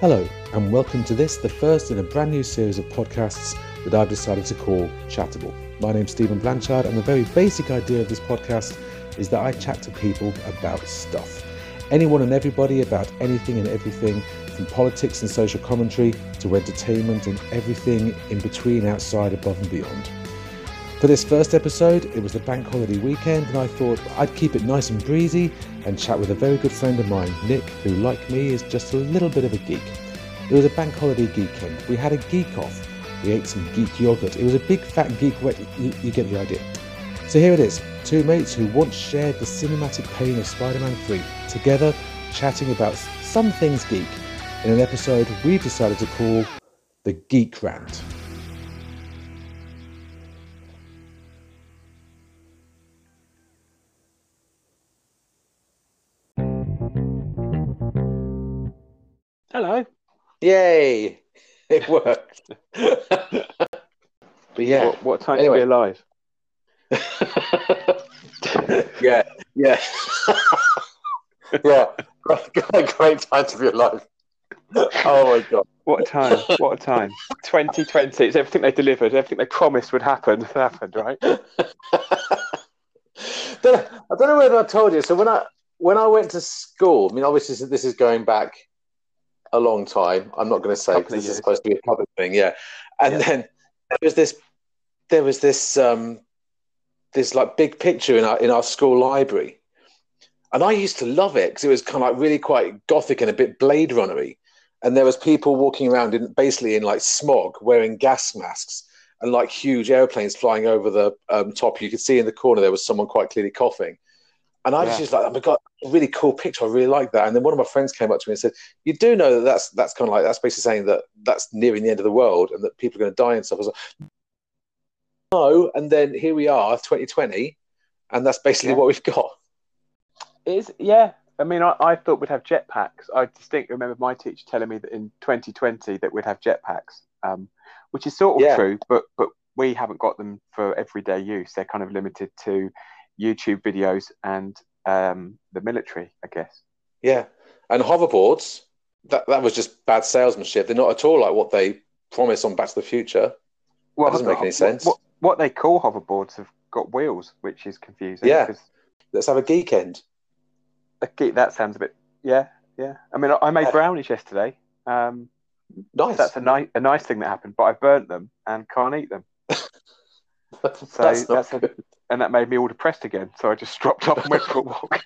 Hello, and welcome to this, the first in a brand new series of podcasts that I've decided to call Chattable. My name's Stephen Blanchard, and the very basic idea of this podcast is that I chat to people about stuff. Anyone and everybody about anything and everything, from politics and social commentary to entertainment and everything in between, outside, above, and beyond. For this first episode, it was the bank holiday weekend, and I thought I'd keep it nice and breezy and chat with a very good friend of mine, Nick, who, like me, is just a little bit of a geek. It was a bank holiday geekend. We had a geek off. We ate some geek yogurt. It was a big fat geek wet. You, you get the idea. So here it is two mates who once shared the cinematic pain of Spider Man 3, together chatting about some things geek in an episode we've decided to call The Geek Rant. Hello. Yay! It worked. but yeah. What, what time Anyway. to be alive? yeah, yeah. yeah. Great, great time to be alive. Oh my god. What a time? What a time? 2020. It's everything they delivered. Everything they promised would happen happened, right? I don't know whether I told you. So when I when I went to school, I mean, obviously this is going back a long time. I'm not going to say because this is supposed to be a public thing. Yeah, and Yeah. then there was this, there was this, um, this like big picture in our in our school library, and I used to love it because it was kind of like really quite gothic and a bit Blade Runnery, and there was people walking around in basically in like smog, wearing gas masks. And like huge airplanes flying over the um, top, you could see in the corner there was someone quite clearly coughing. And I was Yeah. just like, oh my god, a really cool picture. I really like that. And then one of my friends came up to me and said, "You do know that that's that's kind of like that's basically saying that that's nearing the end of the world and that people are going to die and stuff." I was like, "No." And then here we are, 2020, and that's basically Yeah. what we've got. It is, yeah. I mean, I, I thought we'd have jetpacks. I distinctly remember my teacher telling me that in 2020 that we'd have jetpacks, um, which is sort of Yeah. true, but but we haven't got them for everyday use. They're kind of limited to YouTube videos and um, the military, I guess. Yeah, and hoverboards. That that was just bad salesmanship. They're not at all like what they promise on Back to the Future. Well, doesn't make any sense. What, what they call hoverboards have got wheels, which is confusing. Yeah. Let's have a geek end. a geek- that sounds a bit. Yeah, yeah. I mean, I, I made brownies yesterday. Um, Nice. That's a nice a nice thing that happened, but I burnt them and can't eat them, that's that's not a- good. And that made me all depressed again. So I just dropped off and went for a walk.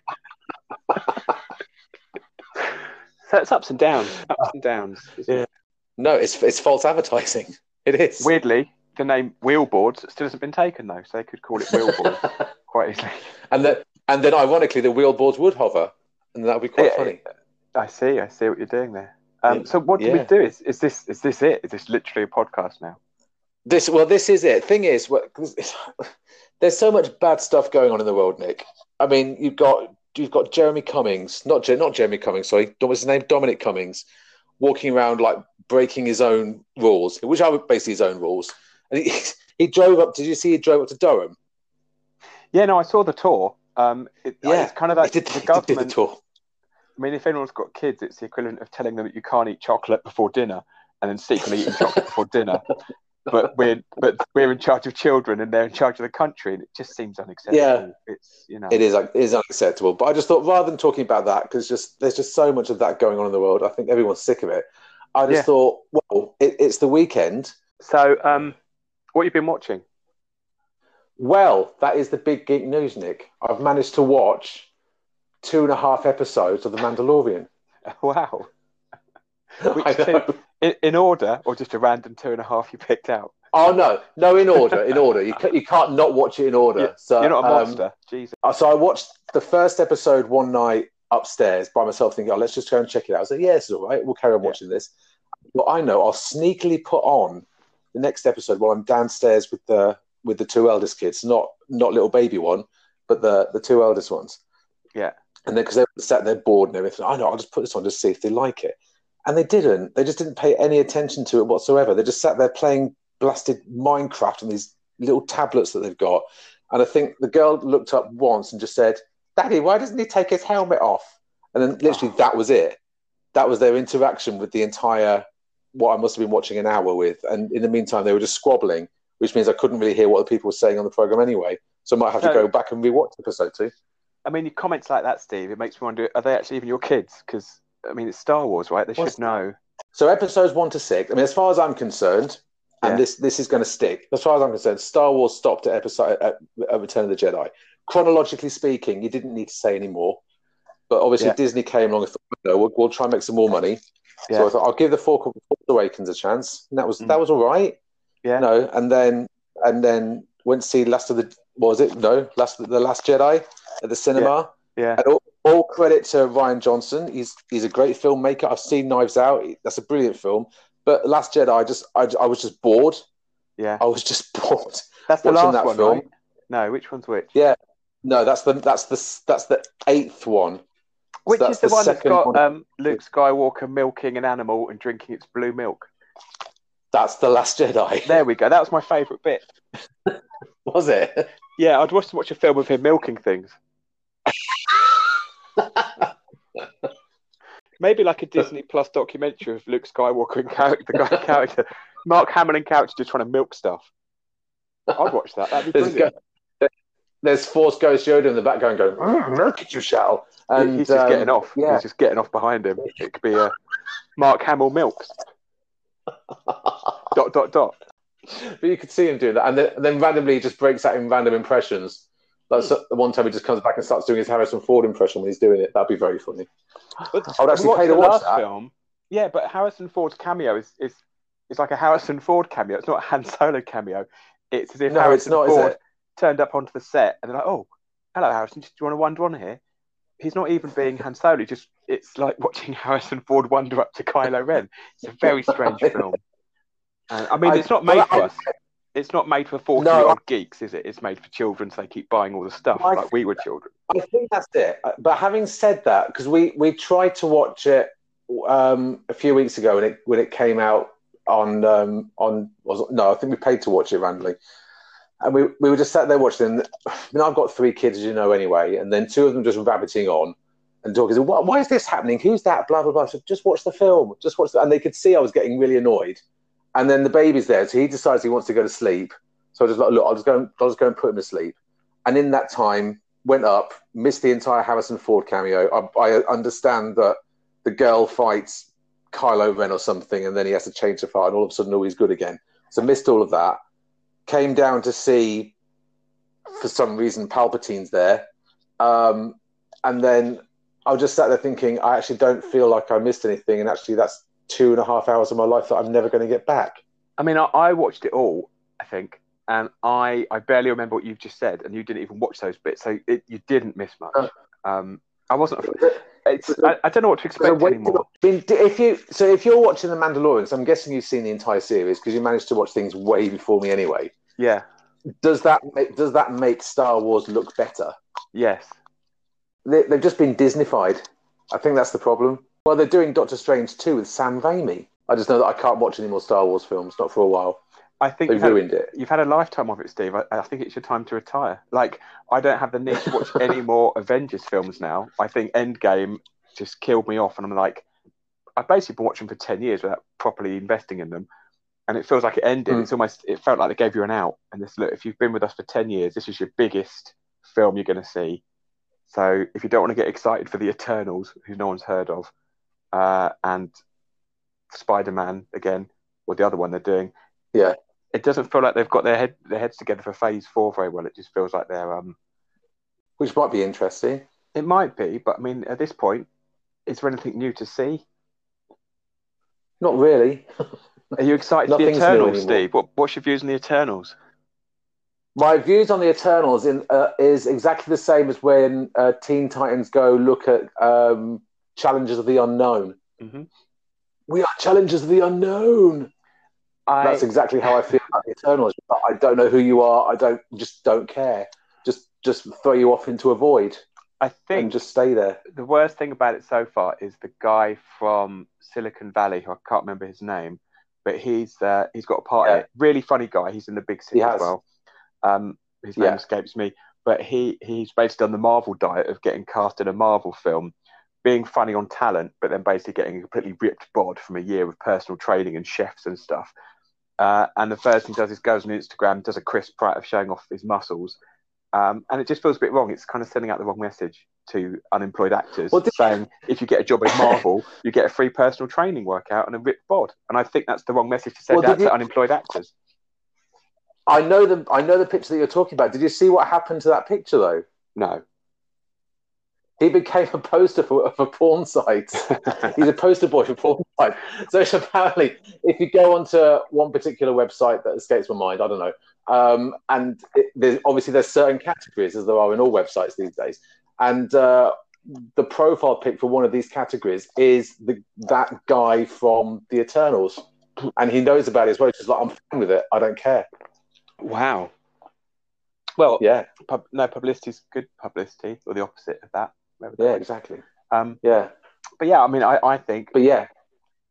so it's ups and downs, ups and downs. Yeah. No, it's it's false advertising. It is. Weirdly, the name wheelboards still hasn't been taken though, so they could call it wheelboard quite easily. and then and then ironically the wheelboards would hover, and that would be quite Yeah, funny. I see, I see what you're doing there. Um, Yeah. So what do we do? Is is this is this it? Is this literally a podcast now? This well, this is it. Thing is, what- 'cause it's- there's so much bad stuff going on in the world, Nick. I mean, you've got you've got Jeremy Cummings, not not Jeremy Cummings, sorry, what's his name? Dominic Cummings, walking around like breaking his own rules, which are basically his own rules. And he, he drove up. Did you see he drove up to Durham? Yeah, no, I saw the tour. Um, it, Yeah, it's kind of like did, the government. the tour. I mean, if anyone's got kids, it's the equivalent of telling them that you can't eat chocolate before dinner and then secretly eating chocolate before dinner. But we're but we're in charge of children and they're in charge of the country, and it just seems unacceptable. Yeah. It's you know. It is it is unacceptable. But I just thought rather than talking about that, because just there's just so much of that going on in the world. I think everyone's sick of it. I just Yeah. thought, well, it, it's the weekend. So, um, what you've been watching? Well, that is the big geek news, Nick. I've managed to watch two and a half episodes of The Mandalorian. Wow. Which I two? In, in order, or just a random two and a half you picked out? Oh no, no, in order, in order. You, ca- you can't not watch it in order. You- so You're not a um, monster, Jesus. Uh, So I watched the first episode one night upstairs by myself, thinking, "Oh, let's just go and check it out." I was like, "Yeah, this is all right. We'll carry on Yeah. watching this." But I know I'll sneakily put on the next episode while I'm downstairs with the with the two eldest kids, not not little baby one, but the the two eldest ones. Yeah. And then because they sat there bored and everything, I know I'll just put this on to see if they like it. And they didn't. They just didn't pay any attention to it whatsoever. They just sat there playing blasted Minecraft on these little tablets that they've got. And I think the girl looked up once and just said, Daddy, why doesn't he take his helmet off? And then literally Oh. that was it. that was their interaction with the entire what I must have been watching an hour with. And in the meantime, they were just squabbling, which means I couldn't really hear what the people were saying on the program anyway. So I might have to go back and rewatch the episode two. I mean, your comments like that, Steve, it makes me wonder: are they actually even your kids? Because I mean, it's Star Wars, right? They What's- should know. So episodes one to six. I mean, as far as I'm concerned, and Yeah. this this is going to stick. As far as I'm concerned, Star Wars stopped at episode at, at Return of the Jedi. Chronologically speaking, you didn't need to say any more. But obviously, Yeah. Disney came along and thought, no, we'll, we'll try and make some more money. Yeah. So I thought I'll give the Force Force Awakens a chance. And that was Mm. that was all right. Yeah. No, and then and then went to see Last of the what was it? No, Last the Last Jedi at the cinema. Yeah. And all, all credit to Rian Johnson. He's he's a great filmmaker. I've seen Knives Out. That's a brilliant film. But Last Jedi, I just I, I was just bored. Yeah. I was just bored. That's the last that one, film. right? No, which one's which? Yeah. No, that's the that's the that's the eighth one. Which that's is the, the one that's got one. um, Luke Skywalker milking an animal and drinking its blue milk? That's the Last Jedi. There we go. That was my favourite bit. Was it? Yeah, I'd watch watch a film of him milking things. Maybe like a Disney Plus documentary of Luke Skywalker and character, the guy character, Mark Hamill and character just trying to milk stuff. I'd watch that. That'd be There's, brilliant. go- there's Force Ghost Yoda in the background going, "Mm, "Milk it, you shall." And He's just um, getting off. Yeah, He's just getting off behind him. It could be a Mark Hamill milks. Dot dot dot. but you could see him doing that, and then, and then randomly he just breaks out in random impressions. Like so, the one time he just comes back and starts doing his Harrison Ford impression when he's doing it. That'd be very funny. But I would actually pay to the watch that. film. Yeah, but Harrison Ford's cameo is is is like a Harrison Ford cameo. It's not a Han Solo cameo. It's as if No, Harrison it's not, Ford turned up onto the set and they're like, "Oh, hello, Harrison. Do you want to wander on here?" He's not even being Han Solo. Just it's like watching Harrison Ford wander up to Kylo Ren. It's a very strange film. And, I mean, I- it's not well, made for I- us. It's not made for 40 no, year old geeks, is it? It's made for children, so they keep buying all the stuff I like we were children. I think that's it. But having said that, because we we tried to watch it um, a few weeks ago when it when it came out on um, on was no, I think we paid to watch it randomly, and we we were just sat there watching. And, I mean, I've got three kids, as you know, anyway, and then two of them just rabbiting on and talking. Why, why is this happening? Who's that? Blah blah blah. So just watch the film. Just watch the, and they could see I was getting really annoyed. And then the baby's there, so he decides he wants to go to sleep. So I just like, look, I'll just go, and, I'll just go and put him to sleep. And in that time, went up, missed the entire Harrison Ford cameo. I, I understand that the girl fights Kylo Ren or something, and then he has to change the fight, and all of a sudden, all he's good again. So missed all of that. Came down to see, for some reason, Palpatine's there, um, and then I just sat there thinking, I actually don't feel like I missed anything, and actually, that's two and a half hours of my life that I'm never going to get back. I mean, I, I watched it all, I think, and I, I barely remember what you've just said, and you didn't even watch those bits, so it, you didn't miss much. Uh. Um, I wasn't. It's, I, I don't know what to expect wait anymore. I mean, if you so if you're watching The Mandalorian, so I'm guessing you've seen the entire series because you managed to watch things way before me anyway. Yeah. Does that make, does that make Star Wars look better? Yes. They, they've just been Disneyfied. I think that's the problem. Well, they're doing Doctor Strange 2 with Sam Raimi. I just know that I can't watch any more Star Wars films, not for a while. I think They've you've had, ruined it. you've had a lifetime of it, Steve. I, I think it's your time to retire. Like, I don't have the need to watch any more Avengers films now. I think Endgame just killed me off, and I'm like, I've basically been watching for ten years without properly investing in them, and it feels like it ended. Mm. It's almost it felt like they gave you an out. And this look, if you've been with us for ten years, this is your biggest film you're going to see. So if you don't want to get excited for the Eternals, who no one's heard of, uh, and Spider Man again, or the other one they're doing, Yeah. it doesn't feel like they've got their head their heads together for Phase Four very well. It just feels like they're um. Which might be interesting. It might be, but I mean, at this point, is there anything new to see? Not really. Are you excited for the Eternals. Steve? What, what's your views on the Eternals? My views on the Eternals in, uh, is exactly the same as when uh, Teen Titans Go look at um, Challenges of the Unknown. Mhm. We are Challengers of the Unknown. I That's exactly how I feel about the Eternals. I don't know who you are. I don't just don't care. Just just throw you off into a void I and think just stay there. the worst thing about it so far is the guy from Silicon Valley, who I can't remember his name, but he's uh, he's got a part in it. Really funny guy. He's in the Big Sick as well. Um, his name Yeah. escapes me, but he he's based on the Marvel diet of getting cast in a Marvel film being funny on talent, but then basically getting a completely ripped bod from a year of personal training and chefs and stuff. Uh, and the first thing he does is goes on Instagram, does a Chris Pratt of showing off his muscles. Um, and it just feels a bit wrong. It's kind of sending out the wrong message to unemployed actors, Well, saying if you get a job at Marvel, you get a free personal training workout and a ripped bod. And I think that's the wrong message to send Well, out did to unemployed actors. I know the I know the picture that you're talking about. Did you see what happened to that picture though? No. He became a poster for, for porn sites. He's a poster boy for porn sites. So it's apparently, if you go onto one particular website that escapes my mind, I don't know, um, and it, there's, obviously there's certain categories as there are in all websites these days, and uh, the profile pic for one of these categories is the that guy from the Eternals, and he knows about it as well. He's like, I'm fine with it. I don't care. Wow. Well, Yeah, pub- no, publicity is good publicity, or the opposite of that. The yeah, exactly. Um, Yeah, but yeah, I mean, I, I think but yeah,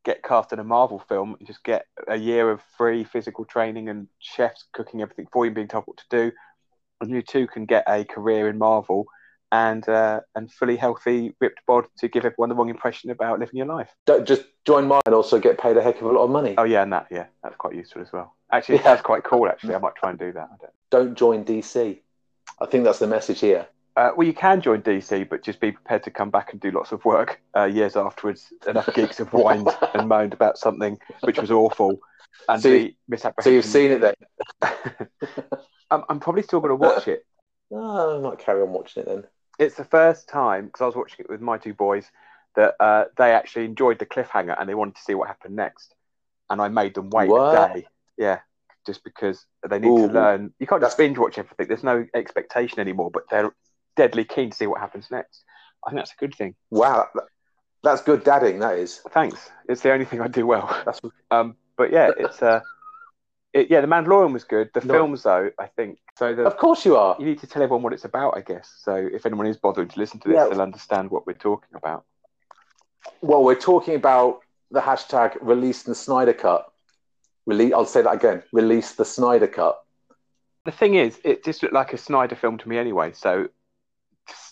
get cast in a Marvel film and just get a year of free physical training and chefs cooking everything for you and being told what to do. And you too can get a career in Marvel and uh, and fully healthy, ripped bod to give everyone the wrong impression about living your life. don't just join mine and also get paid a heck of a lot of money. Oh yeah, and that yeah, that's quite useful as well. Actually, Yeah. that's quite cool. Actually, I might try and do that. I don't. Don't join DC. I think that's the message here. Uh, well, you can join DC, but just be prepared to come back and do lots of work uh, years afterwards. Enough geeks have whined and moaned about something which was awful, and So the misapprehension. So you've seen it then? I'm, I'm probably still going to watch it. No, I might carry on watching it then. It's the first time because I was watching it with my two boys that uh, they actually enjoyed the cliffhanger and they wanted to see what happened next, and I made them wait What? a day. Yeah, just because they need Ooh. to learn. You can't just binge watch everything. There's no expectation anymore, but they're deadly keen to see what happens next. I think that's a good thing. Wow, that's good dadding. That is. Thanks. It's the only thing I do well. That's Um, but yeah, it's uh, it, yeah, the Mandalorian was good. The No. films, though, I think so. The, of course you are. you need to tell everyone what it's about, I guess. So if anyone is bothering to listen to this, Yeah. they'll understand what we're talking about. Well, we're talking about the hashtag release the Snyder Cut. Release. I'll say that again. Release the Snyder Cut. The thing is, it just looked like a Snyder film to me anyway. So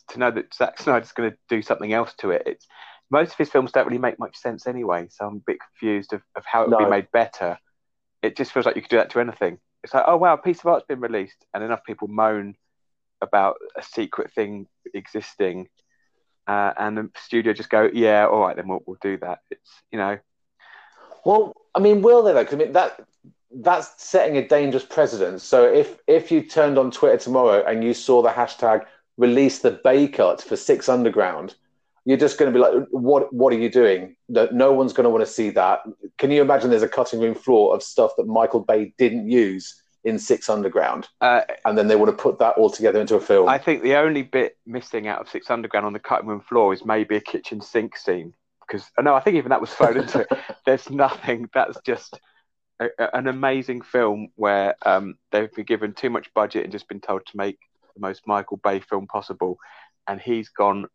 to know that Zack Snyder's going to do something else to it, it's most of his films don't really make much sense anyway. So I'm a bit confused of, of how it would No. be made better. It just feels like you could do that to anything. It's like, oh wow, a piece of art's been released, and enough people moan about a secret thing existing, uh, and the studio just go, yeah, all right, then we'll, we'll do that. It's you know, Well, I mean, will they though? 'Cause I mean, that that's setting a dangerous precedent. So if if you turned on Twitter tomorrow and you saw the hashtag release the Bay Cut for Six Underground, you're just going to be like, what What are you doing? No, no one's going to want to see that. Can you imagine? There's a cutting room floor of stuff that Michael Bay didn't use in Six Underground, uh, and then they want to put that all together into a film. I think the only bit missing out of Six Underground on the cutting room floor is maybe a kitchen sink scene. Because no, I think even that was thrown into it. There's nothing. That's just a, a- an amazing film where um, they've been given too much budget and just been told to make the most Michael Bay film possible, and he's gone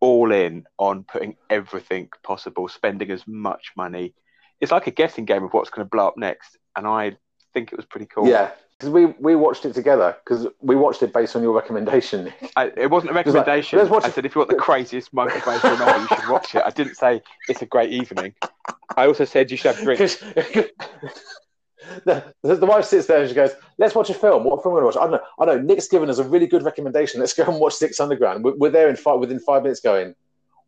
all in on putting everything possible, spending as much money. It's like a guessing game of what's going to blow up next, and I think it was pretty cool. Yeah, because we we watched it together because we watched it based on your recommendation. I, it wasn't a was like, recommendation. I said if you want the craziest Michael Bay film ever, you should watch it. I didn't say it's a great evening. I also said you should have drinks. The, the wife sits there and she goes, "Let's watch a film. What film are we going to watch?" I don't know. I know. Nick's given us a really good recommendation. Let's go and watch Six Underground. We're, we're there in five within five minutes. Going,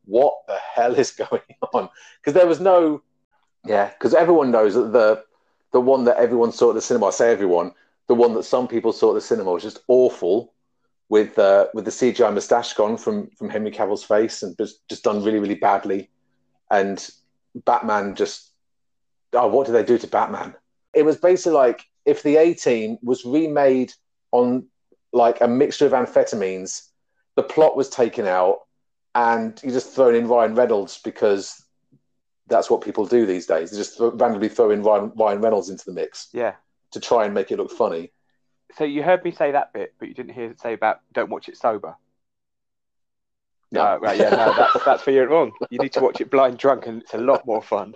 what the hell is going on? Because there was no, yeah. Because everyone knows that the the one that everyone saw at the cinema. I say everyone. The one that some people saw at the cinema was just awful. With uh, with the CGI moustache gone from from Henry Cavill's face and just just done really really badly, and Batman just oh what did they do to Batman? It was basically like if the A Team was remade on like a mixture of amphetamines, the plot was taken out, and you just thrown in Ryan Reynolds because that's what people do these days. They just throw, randomly throw in Ryan, Ryan Reynolds into the mix Yeah. to try and make it look funny. So you heard me say that bit, but you didn't hear it say about don't watch it sober. No. Uh, right, yeah, no, that's that's where you're wrong. You need to watch it blind drunk, and it's a lot more fun,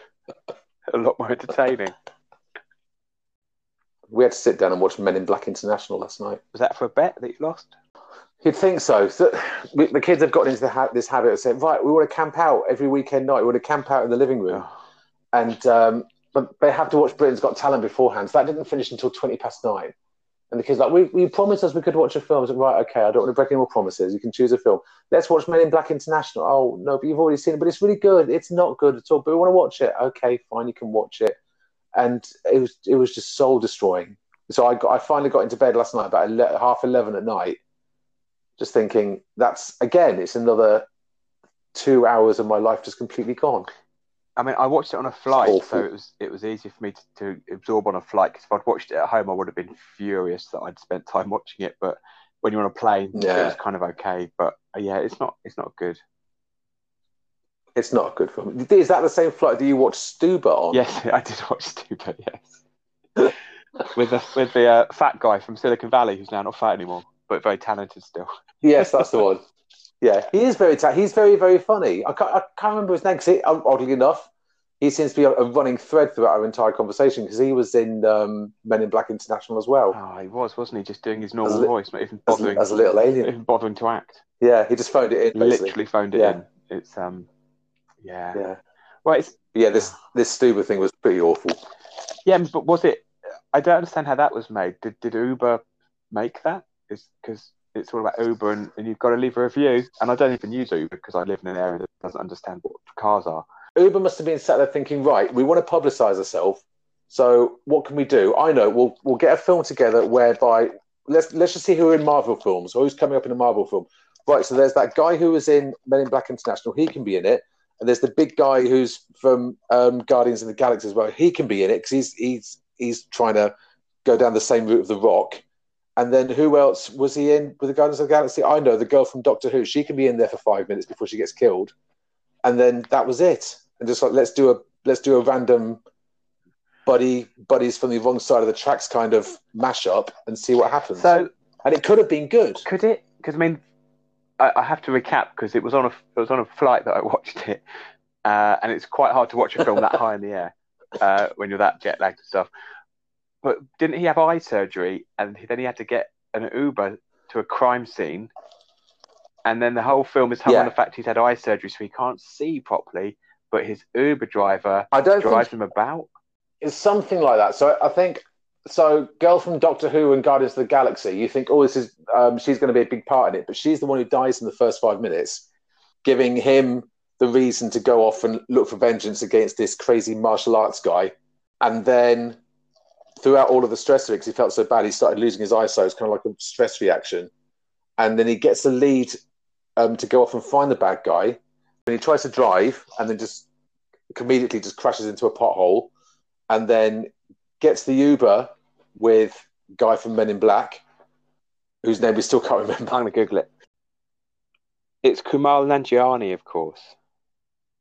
a lot more entertaining. We had to sit down and watch Men in Black International last night. Was that for a bet that you lost? You'd think so. so we, the kids have gotten into the ha- this habit of saying, right, we want to camp out every weekend night. We want to camp out in the living room. Oh, And um, but they have to watch Britain's Got Talent beforehand. So that didn't finish until 20 past nine. And the kids like, we, we promised us we could watch a film. Like, right, okay, I don't want to break any more promises. You can choose a film. Let's watch Men in Black International. Oh, no, but you've already seen it, but it's really good. It's not good at all, but we want to watch it. Okay, fine, you can watch it. And it was it was just soul destroying. So I got I finally got into bed last night about ele- half eleven at night, just thinking that's again it's another two hours of my life just completely gone. I mean, I watched it on a flight, so it was it was easier for me to, to absorb on a flight. Because if I'd watched it at home, I would have been furious that I'd spent time watching it. But when you're on a plane, it was kind of okay. But uh, yeah, it's not it's not good. It's not a good film. Is that the same flight that you watched Stuber on? Yes, I did watch Stupid. Yes, with the with the uh, fat guy from Silicon Valley who's now not fat anymore, but very talented still. Yes, that's the one. Yeah, he is very ta- he's very very funny. I can't, I can't remember his name because oddly enough, he seems to be a, a running thread throughout our entire conversation because he was in um, Men in Black International as well Oh, he was, wasn't he? Just doing his normal li- voice, not even bothering, as a little alien. even bothering to act. Yeah, he just phoned it in. Basically. Literally phoned it Yeah. in. It's um, yeah. Yeah, Well, it's yeah. This this Stuber thing was pretty awful. Yeah, but was it? I don't understand how that was made. Did did Uber make that? Is because it's all about Uber, and, and you've got to leave a review. And I don't even use Uber because I live in an area that doesn't understand what cars are. Uber must have been sat there thinking, right, we want to publicise ourselves. So what can we do? I know we'll we'll get a film together whereby let's let's just see who are in Marvel films or who's coming up in a Marvel film. Right, so there's that guy who was in Men in Black International. He can be in it, and there's the big guy who's from um, Guardians of the Galaxy as well. He can be in it because he's he's he's trying to go down the same route of the Rock. And then who else was he in with the Guardians of the Galaxy? I know the girl from Doctor Who. She can be in there for five minutes before she gets killed, and then that was it. And just like let's do a let's do a random buddy buddies from the wrong side of the tracks kind of mashup and see what happens. So and it could have been good. could it? Because I mean, I, I have to recap because it was on a it was on a flight that I watched it, uh, and it's quite hard to watch a film that high in the air uh, when you're that jet lagged and stuff. But didn't he have eye surgery, and then he had to get an Uber to a crime scene, and then the whole film is hung Yeah. on the fact he's had eye surgery, so he can't see properly. But his Uber driver I don't drives think him about. it's something like that. So I think so. Girl from Doctor Who and Guardians of the Galaxy. You think, oh, this is um, she's going to be a big part in it, but she's the one who dies in the first five minutes, giving him the reason to go off and look for vengeance against this crazy martial arts guy, and then throughout all of the stress of it, because he felt so bad, he started losing his eyesight. It's kind of like a stress reaction, and then he gets the lead um, to go off and find the bad guy. And he tries to drive, and then just immediately just crashes into a pothole, and then gets the Uber with guy from Men in Black, whose name we still can't remember. I'm to Google it. It's Kumail Nanjiani, of course.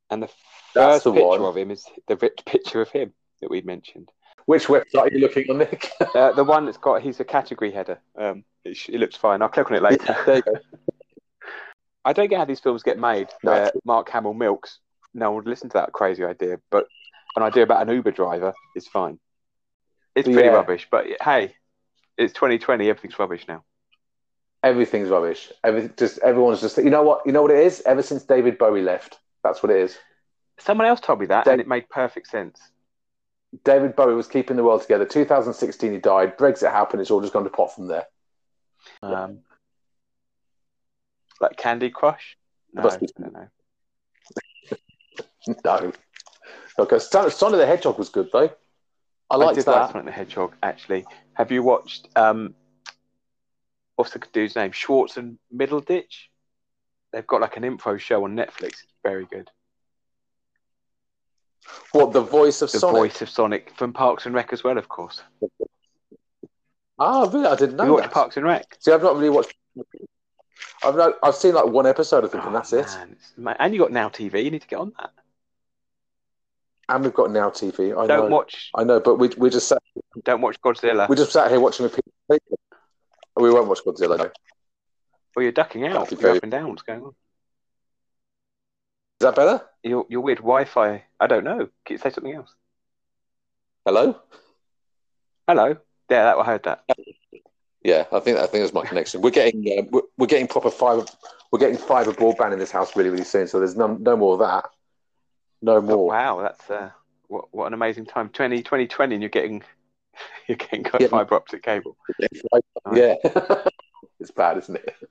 And the first the picture one. of him is the picture of him that we mentioned. Which website are you looking on, Nick? Uh, the one that's got, he's a category header. Um, it, sh- it looks fine. I'll click on it later. there you go. I don't get how these films get made No. where Mark Hamill milks. No one would listen to that crazy idea, but an idea about an Uber driver is fine. It's pretty Yeah. rubbish, but hey, it's 2020. Everything's rubbish now. Everything's rubbish. Everything, just everyone's just. You know what? You know what it is. Ever since David Bowie left, that's what it is. Someone else told me that, Dave- and it made perfect sense. David Bowie was keeping the world together. 2016, he died. Brexit happened. It's all just gone to pot from there. Um, like Candy Crush? No, Must I be- don't. No. Okay, Son- of the Hedgehog was good though. I I liked did that. like Sonic the Hedgehog, actually. Have you watched, um, what's the dude's name? Schwartz and Middleditch? They've got like an info show on Netflix. It's very good. What the voice of The Sonic? voice of Sonic from Parks and Rec as well, of course. Ah, really? I didn't know watch that. Parks and Rec? See, I've not really watched. I've not, I've seen like one episode, I think, and Oh, that's it. man, it's- And you got Now TV. You need to get on that. And we've got Now TV. I Don't know. watch. I know, but we we just sat, Don't watch Godzilla. we just sat here watching a piece. We won't watch Godzilla. No. Well, you're ducking out. You're up and down. What's going on? Is that better? Your your weird Wi-Fi. I don't know. Can you say something else? Hello. Hello. Yeah, that I heard that. Yeah, I think I think that's my connection. We're getting uh, we're, we're getting proper fiber we're getting fiber broadband in this house really really soon. So there's no no more of that. No Oh, more. wow, that's uh, what what an amazing time. 20, 2020 and you're getting you're getting got Yeah. fiber optic cable. Yeah, it's bad, isn't it? The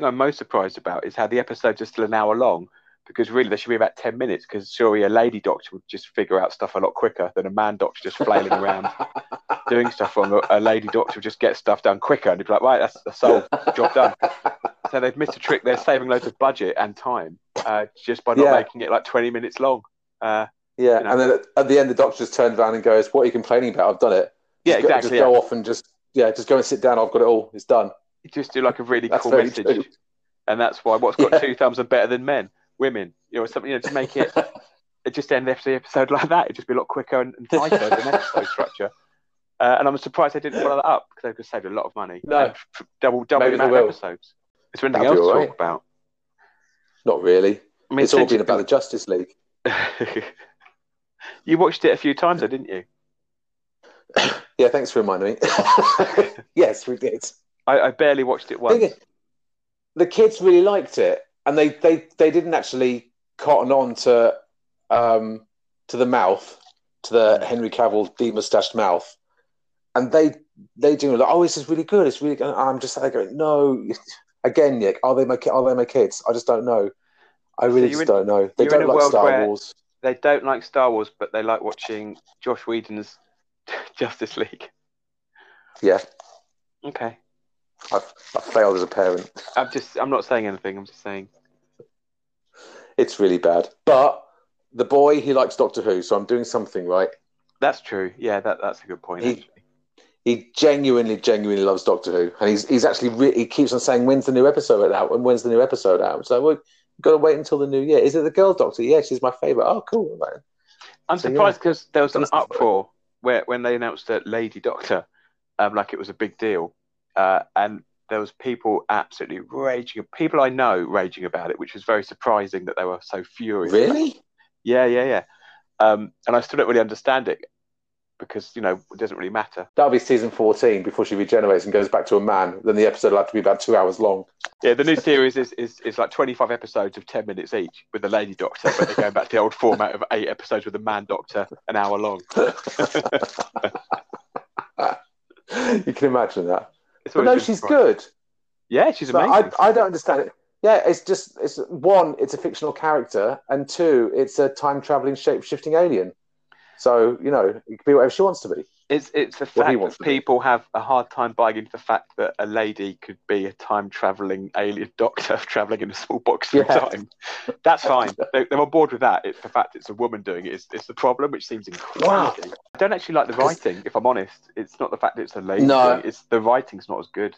thing I'm most surprised about is how the episodes are still an hour long because really there should be about 10 minutes because surely a lady doctor would just figure out stuff a lot quicker than a man doctor just flailing around doing stuff wrong. A, lady doctor would just get stuff done quicker and be like, right, that's, that's solved, job done. So they've missed a trick. They're saving loads of budget and time uh, just by not Yeah. making it like 20 minutes long. Uh, Yeah, You know. and then at, the end, the doctor just turns around and goes, "What are you complaining about? I've done it." yeah, Just go- exactly. Just yeah. go off and just yeah, just go and sit down. I've got it all. It's done. You just do like a really cool message. true. And that's why what's got Yeah. two thumbs are better than men, women, you know, something, you know, to make it, it just end the episode like that. It'd just be a lot quicker and, and tighter than episode structure. Uh, and I'm surprised they didn't follow that up because they could have saved a lot of money. No. F- double, double the amount of episodes. Is there anything That'd else to all talk about? Not really. I mean, it's all been about the Justice League. you watched it a few times, though, didn't you? Yeah, thanks for reminding me. yes, we did. I, I barely watched it once. The kids really liked it, and they they they didn't actually cotton on to um to the mouth, to the Henry Cavill demustached mouth, and they they do like, oh, this is really good. It's really good. I'm just like, going, no. Again, Nick, are they my are they my kids? I just don't know. I really you're just in- don't know. They don't like Star Wars. They don't like Star Wars, but they like watching Joss Whedon's Justice League. Yeah, Okay. I've, I've failed as a parent. I'm just, I'm not saying anything. I'm just saying. It's really bad. But the boy, he likes Doctor Who, so I'm doing something right. That's true. Yeah, that, that's a good point. He- actually. He genuinely, genuinely loves Doctor Who, and he's he's actually re- he keeps on saying, "When's the new episode out? And when's the new episode out?" So well, you've got to wait until the new year. Is it the girl Doctor? Yeah, she's my favorite. Oh, cool, man. I'm So, surprised because there was an uproar where when they announced that Lady Doctor, um, like it was a big deal, uh, and there was people absolutely raging. People I know raging about it, which was very surprising that they were so furious. Really? Yeah, yeah, yeah. Um, and I still don't really understand it because you know it doesn't really matter. That'll be season fourteen before she regenerates and goes back to a man. Then the episode will have to be about two hours long. Yeah, the new series is, is, is like 25 episodes of 10 minutes each with the lady doctor, but they're going back to the old format of eight episodes with the man doctor, an hour long. you can imagine that. But no, she's surprising. good. Yeah, she's But amazing. I, I don't understand it. Yeah, it's just it's one, it's a fictional character, and two, it's a time traveling shape shifting alien. So you know, it can be whatever she wants to be. It's it's the fact that to do. people have a hard time buying into the fact that a lady could be a time traveling alien doctor traveling in a small box through Yeah. time. That's fine. They, they're on board with that. It's the fact it's a woman doing it is it's the problem, which seems incredible. Wow. I don't actually like the writing. If I'm honest, it's not the fact that it's a lady. No. It's the writing's not as good.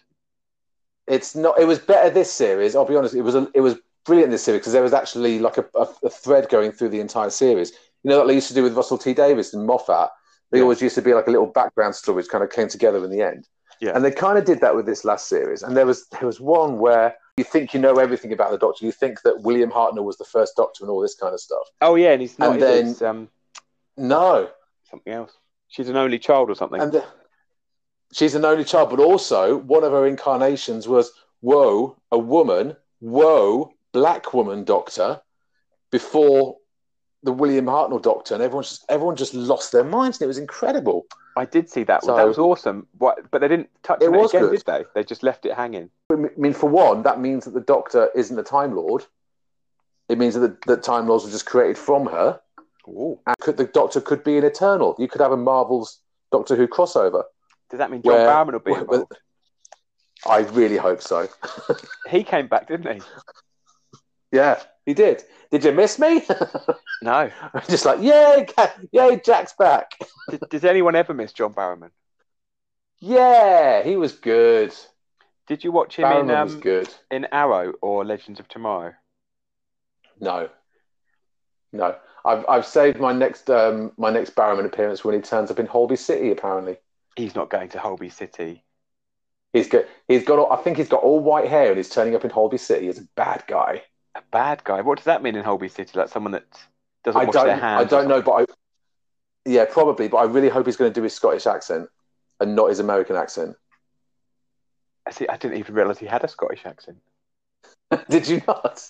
It's not. It was better this series. I'll be honest. It was. A, it was brilliant this series because there was actually like a, a, a thread going through the entire series. You know what they used to do with Russell T Davies and Moffat. They Yeah. always used to be like a little background story which kind of came together in the end. Yeah. And they kind of did that with this last series. And there was there was one where you think you know everything about the Doctor. You think that William Hartnell was the first Doctor and all this kind of stuff. Oh yeah, and he's not. And then- It's, um, No. something else. She's an only child or something. And the, she's an only child, but also one of her incarnations was whoa, a woman, whoa, black woman doctor, before the William Hartnell doctor, and everyone just everyone just lost their minds, and it was incredible. I did see that. So- that was awesome. What? But they didn't touch It it again, good. did they? They just left it hanging. I mean, for one, that means that the doctor isn't a Time Lord. It means that the, that Time Lords were just created from her, Ooh. and could, the Doctor could be an Eternal. You could have a Marvel's Doctor Who crossover. Does that mean John Where- Barrowman will be where- involved? I really hope so. He came back, didn't he? Yeah, he did. Did you miss me? No. I'm just like, yay, yay, Jack's back. Did, does anyone ever miss John Barrowman? Yeah, he was good. Did you watch him in was um, good. in Arrow or Legends of Tomorrow? No, no. I've I've saved my next um my next Barrowman appearance when he turns up in Holby City. Apparently, He's not going to Holby City. he's got he's got all, I think he's got all white hair and he's turning up in Holby City as a bad guy. A bad guy. What does that mean in Holby City? Like someone that doesn't I wash don't their hands. I don't know, but I yeah probably, but I really hope he's going to do his Scottish accent and not his American accent. I see. I didn't even realise he had a Scottish accent. Did you not?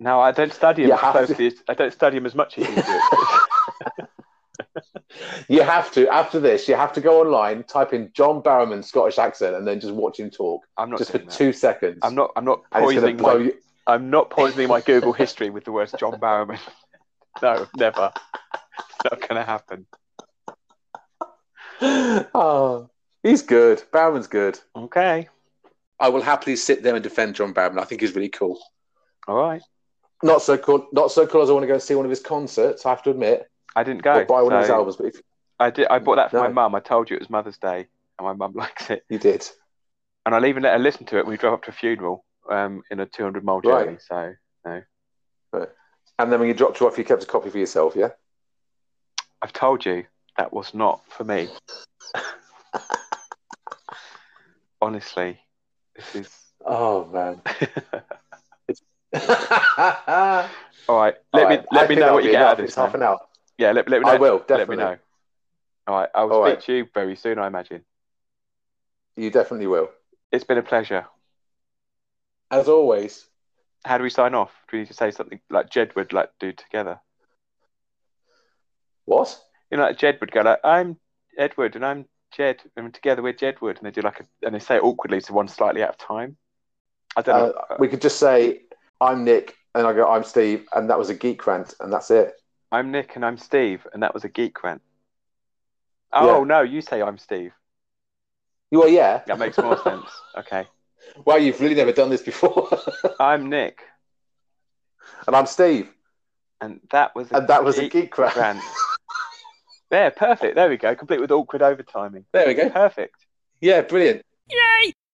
No, I don't study him You as closely. As, I don't study him as much as you do. You have to after this. You have to go online, type in John Barrowman Scottish accent, and then just watch him talk I'm not just for that. two seconds. I'm not. I'm not and it's going poisoning my. you. I'm not poisoning my Google history with the words John Barrowman. no, never. It's not going to happen. oh, he's good. Barrowman's good. Okay. I will happily sit there and defend John Barrowman. I think he's really cool. All right. Not so cool. Not so cool as I want to go see one of his concerts. I have to admit, I didn't go. or buy one of his albums. But if I did. I bought that for my mum. I told you it was Mother's Day, and my mum likes it. you did, And I'll even let her listen to it when we drove up to a funeral um, in a 200 mile Right. journey. So no. But and then when you dropped her off, you kept a copy for yourself. Yeah. I've told you that was not for me. Honestly, this is. Oh man. All right. Let me let me know what you get out of this. It's half an hour. Yeah, let, let me know. I will definitely. Let me know. All right. I will All speak right. to you very soon, I imagine. You definitely will. It's been a pleasure. As always. How do we sign off? Do we need to say something like Jed would like do together? What? You know, like Jed would go like, "I'm Edward and I'm Jed, and together we're Jedward," and they do like a, and they say it awkwardly, so one slightly out of time. I don't know. Uh, we could just say, "I'm Nick," and I go, "I'm Steve," and that was a geek rant, and that's it. I'm Nick and I'm Steve, and that was a geek rant. Oh Yeah. no, you say I'm Steve. You are, yeah. That makes more sense. Okay. Wow, you've really never done this before. I'm Nick, and I'm Steve, and that was a and that was a geek rant. rant. there, perfect. There we go. Complete with awkward overtiming. There we go. Perfect. Yeah, brilliant. Yay!